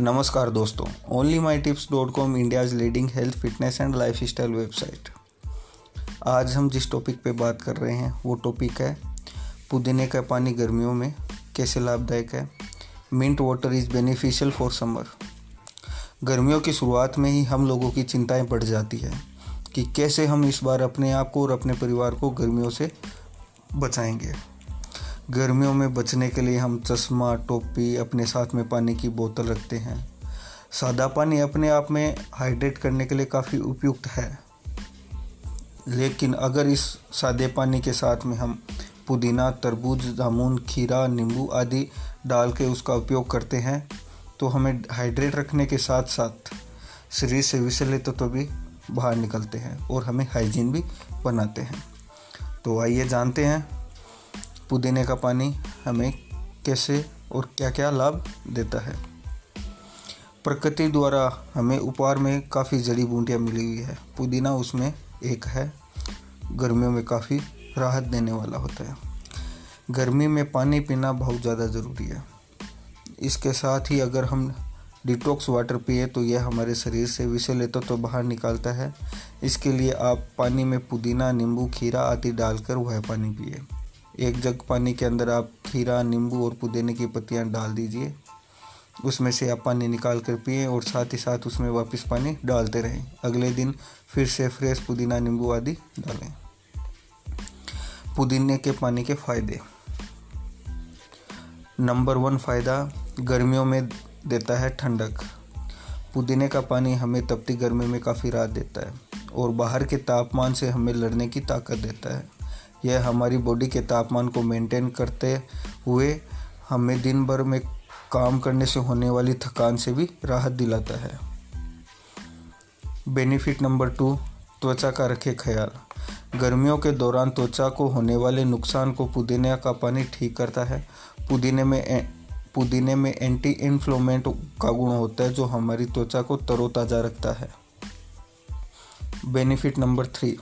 नमस्कार दोस्तों only my tips dot com India's leading health fitness and lifestyle website आज हम जिस टॉपिक पे बात कर रहे हैं, वो टॉपिक है, पुदीने का पानी गर्मियों में कैसे लाभदायक है? Mint water is beneficial for summer गर्मियों की शुरुआत में ही हम लोगों की चिंताएँ बढ़ जाती है कि कैसे हम इस बार अपने आप को और अपने परिवार को गर्मियों से बचाएँगे। गर्मियों में बचने के लिए हम चश्मा, टोपी अपने साथ में पानी की बोतल रखते हैं। सादा पानी अपने आप में हाइड्रेट करने के लिए काफ़ी उपयुक्त है। लेकिन अगर इस सादे पानी के साथ में हम पुदीना, तरबूज, जामुन, खीरा, नींबू आदि डाल के उसका उपयोग करते हैं तो हमें हाइड्रेट रखने के साथ साथ शरीर से विषैले तत्व तो भी बाहर निकलते हैं और हमें हाइजीन भी बनाते हैं। तो आइए जानते हैं पुदीने का पानी हमें कैसे और क्या क्या लाभ देता है? प्रकृति द्वारा हमें उपहार में काफ़ी जड़ी बूटियाँ मिली हुई है। पुदीना उसमें एक है। गर्मियों में काफ़ी राहत देने वाला होता है। गर्मी में पानी पीना बहुत ज़्यादा ज़रूरी है। इसके साथ ही अगर हम डिटॉक्स वाटर पिए तो यह हमारे शरीर से विषैले तो, तो बाहर निकालता है। इसके लिए आप पानी में पुदीना नींबू खीरा आदि डालकर वह पानी पिए। एक जग पानी के अंदर आप खीरा, नींबू और पुदीने की पत्तियाँ डाल दीजिए। उसमें से आप पानी निकाल कर पिए और साथ ही साथ उसमें वापस पानी डालते रहें। अगले दिन फिर से फ्रेश पुदीना, नींबू आदि डालें। पुदीने के पानी के फ़ायदे। नंबर वन फ़ायदा गर्मियों में देता है ठंडक। पुदीने का पानी हमें तपती गर्मी में काफ़ी राहत देता है और बाहर के तापमान से हमें लड़ने की ताकत देता है। यह हमारी बॉडी के तापमान को मेंटेन करते हुए हमें दिन भर में काम करने से होने वाली थकान से भी राहत दिलाता है। बेनिफिट नंबर टू त्वचा का रखे ख्याल। गर्मियों के दौरान त्वचा को होने वाले नुकसान को पुदीने का पानी ठीक करता है। पुदीने में पुदीने में एंटी इन्फ्लोमेंट का गुण होता है जो हमारी त्वचा को तरोताज़ा रखता है। बेनिफिट नंबर थ्री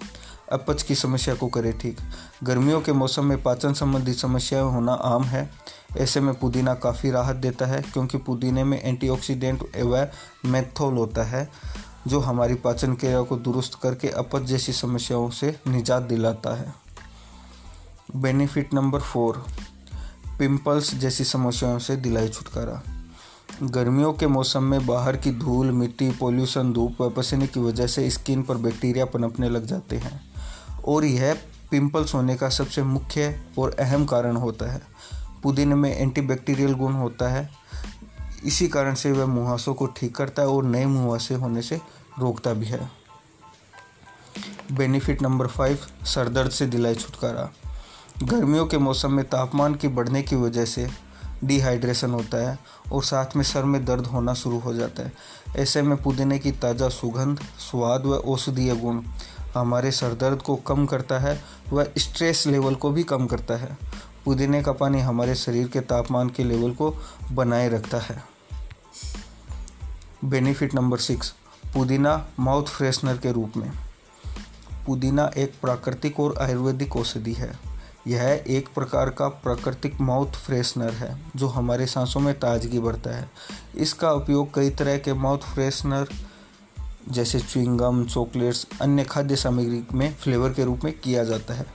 अपच की समस्या को करें ठीक। गर्मियों के मौसम में पाचन संबंधी समस्याएँ होना आम है। ऐसे में पुदीना काफ़ी राहत देता है, क्योंकि पुदीने में एंटीऑक्सीडेंट एवं मेथोल होता है, जो हमारी पाचन क्रिया को दुरुस्त करके अपच जैसी समस्याओं से निजात दिलाता है। बेनिफिट नंबर फोर, पिंपल्स जैसी समस्याओं से दिलाई छुटकारा। गर्मियों के मौसम में बाहर की धूल, मिट्टी, पोल्यूशन, धूप व पसीने की वजह से स्किन पर बैक्टीरिया पनपने लग जाते हैं। और यह पिंपल्स होने का सबसे मुख्य और अहम कारण होता है। पुदीने में एंटीबैक्टीरियल गुण होता है। इसी कारण से वह मुहासों को ठीक करता है और नए मुहासे होने से रोकता भी है। बेनिफिट नंबर फाइव, सरदर्द से दिलाई छुटकारा। गर्मियों के मौसम में तापमान की बढ़ने की वजह से डिहाइड्रेशन होता है और साथ में सर में दर्द होना शुरू हो जाता है। ऐसे में पुदीने की ताज़ा सुगंध, स्वाद व औषधीय गुण हमारे सर दर्द को कम करता है व स्ट्रेस लेवल को भी कम करता है। पुदीने का पानी हमारे शरीर के तापमान के लेवल को बनाए रखता है। बेनिफिट नंबर सिक्स पुदीना माउथ फ्रेशनर के रूप में। पुदीना एक प्राकृतिक और आयुर्वेदिक औषधि है। यह एक प्रकार का प्राकृतिक माउथ फ्रेशनर है, जो हमारे सांसों में ताजगी बढ़ता है। इसका उपयोग कई तरह के माउथ फ्रेशनर जैसे च्विंगम चॉकलेट्स अन्य खाद्य सामग्री में फ्लेवर के रूप में किया जाता है।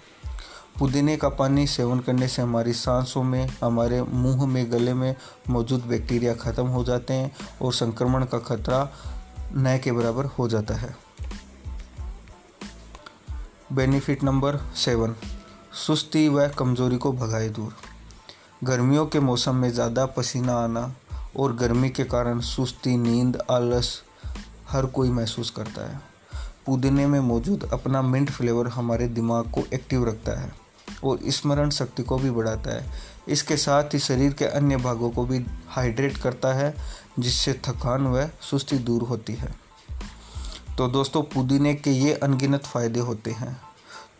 पुदीने का पानी सेवन करने से हमारी सांसों में, हमारे मुँह में, गले में मौजूद बैक्टीरिया ख़त्म हो जाते हैं और संक्रमण का खतरा नए के बराबर हो जाता है। बेनिफिट नंबर सेवन सुस्ती व कमज़ोरी को भगाए दूर। गर्मियों के मौसम में ज़्यादा पसीना आना और गर्मी के कारण सुस्ती, नींद, आलस हर कोई महसूस करता है। पुदीने में मौजूद अपना मिंट फ्लेवर हमारे दिमाग को एक्टिव रखता है और स्मरण शक्ति को भी बढ़ाता है। इसके साथ ही शरीर के अन्य भागों को भी हाइड्रेट करता है, जिससे थकान व सुस्ती दूर होती है। तो दोस्तों, पुदीने के ये अनगिनत फ़ायदे होते हैं।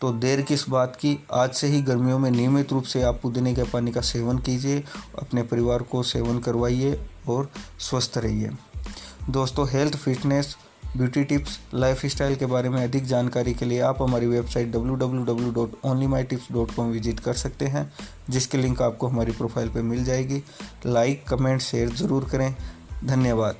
तो देर किस बात की, आज से ही गर्मियों में नियमित रूप से आप पुदीने के पानी का सेवन कीजिए, अपने परिवार को सेवन करवाइए और स्वस्थ रहिए। दोस्तों health fitness beauty tips lifestyle के बारे में अधिक जानकारी के लिए आप हमारी वेबसाइट www.onlyMyTips.com विज़िट कर सकते हैं, जिसके लिंक आपको हमारी प्रोफ़ाइल पर मिल जाएगी। लाइक कमेंट शेयर ज़रूर करें। धन्यवाद।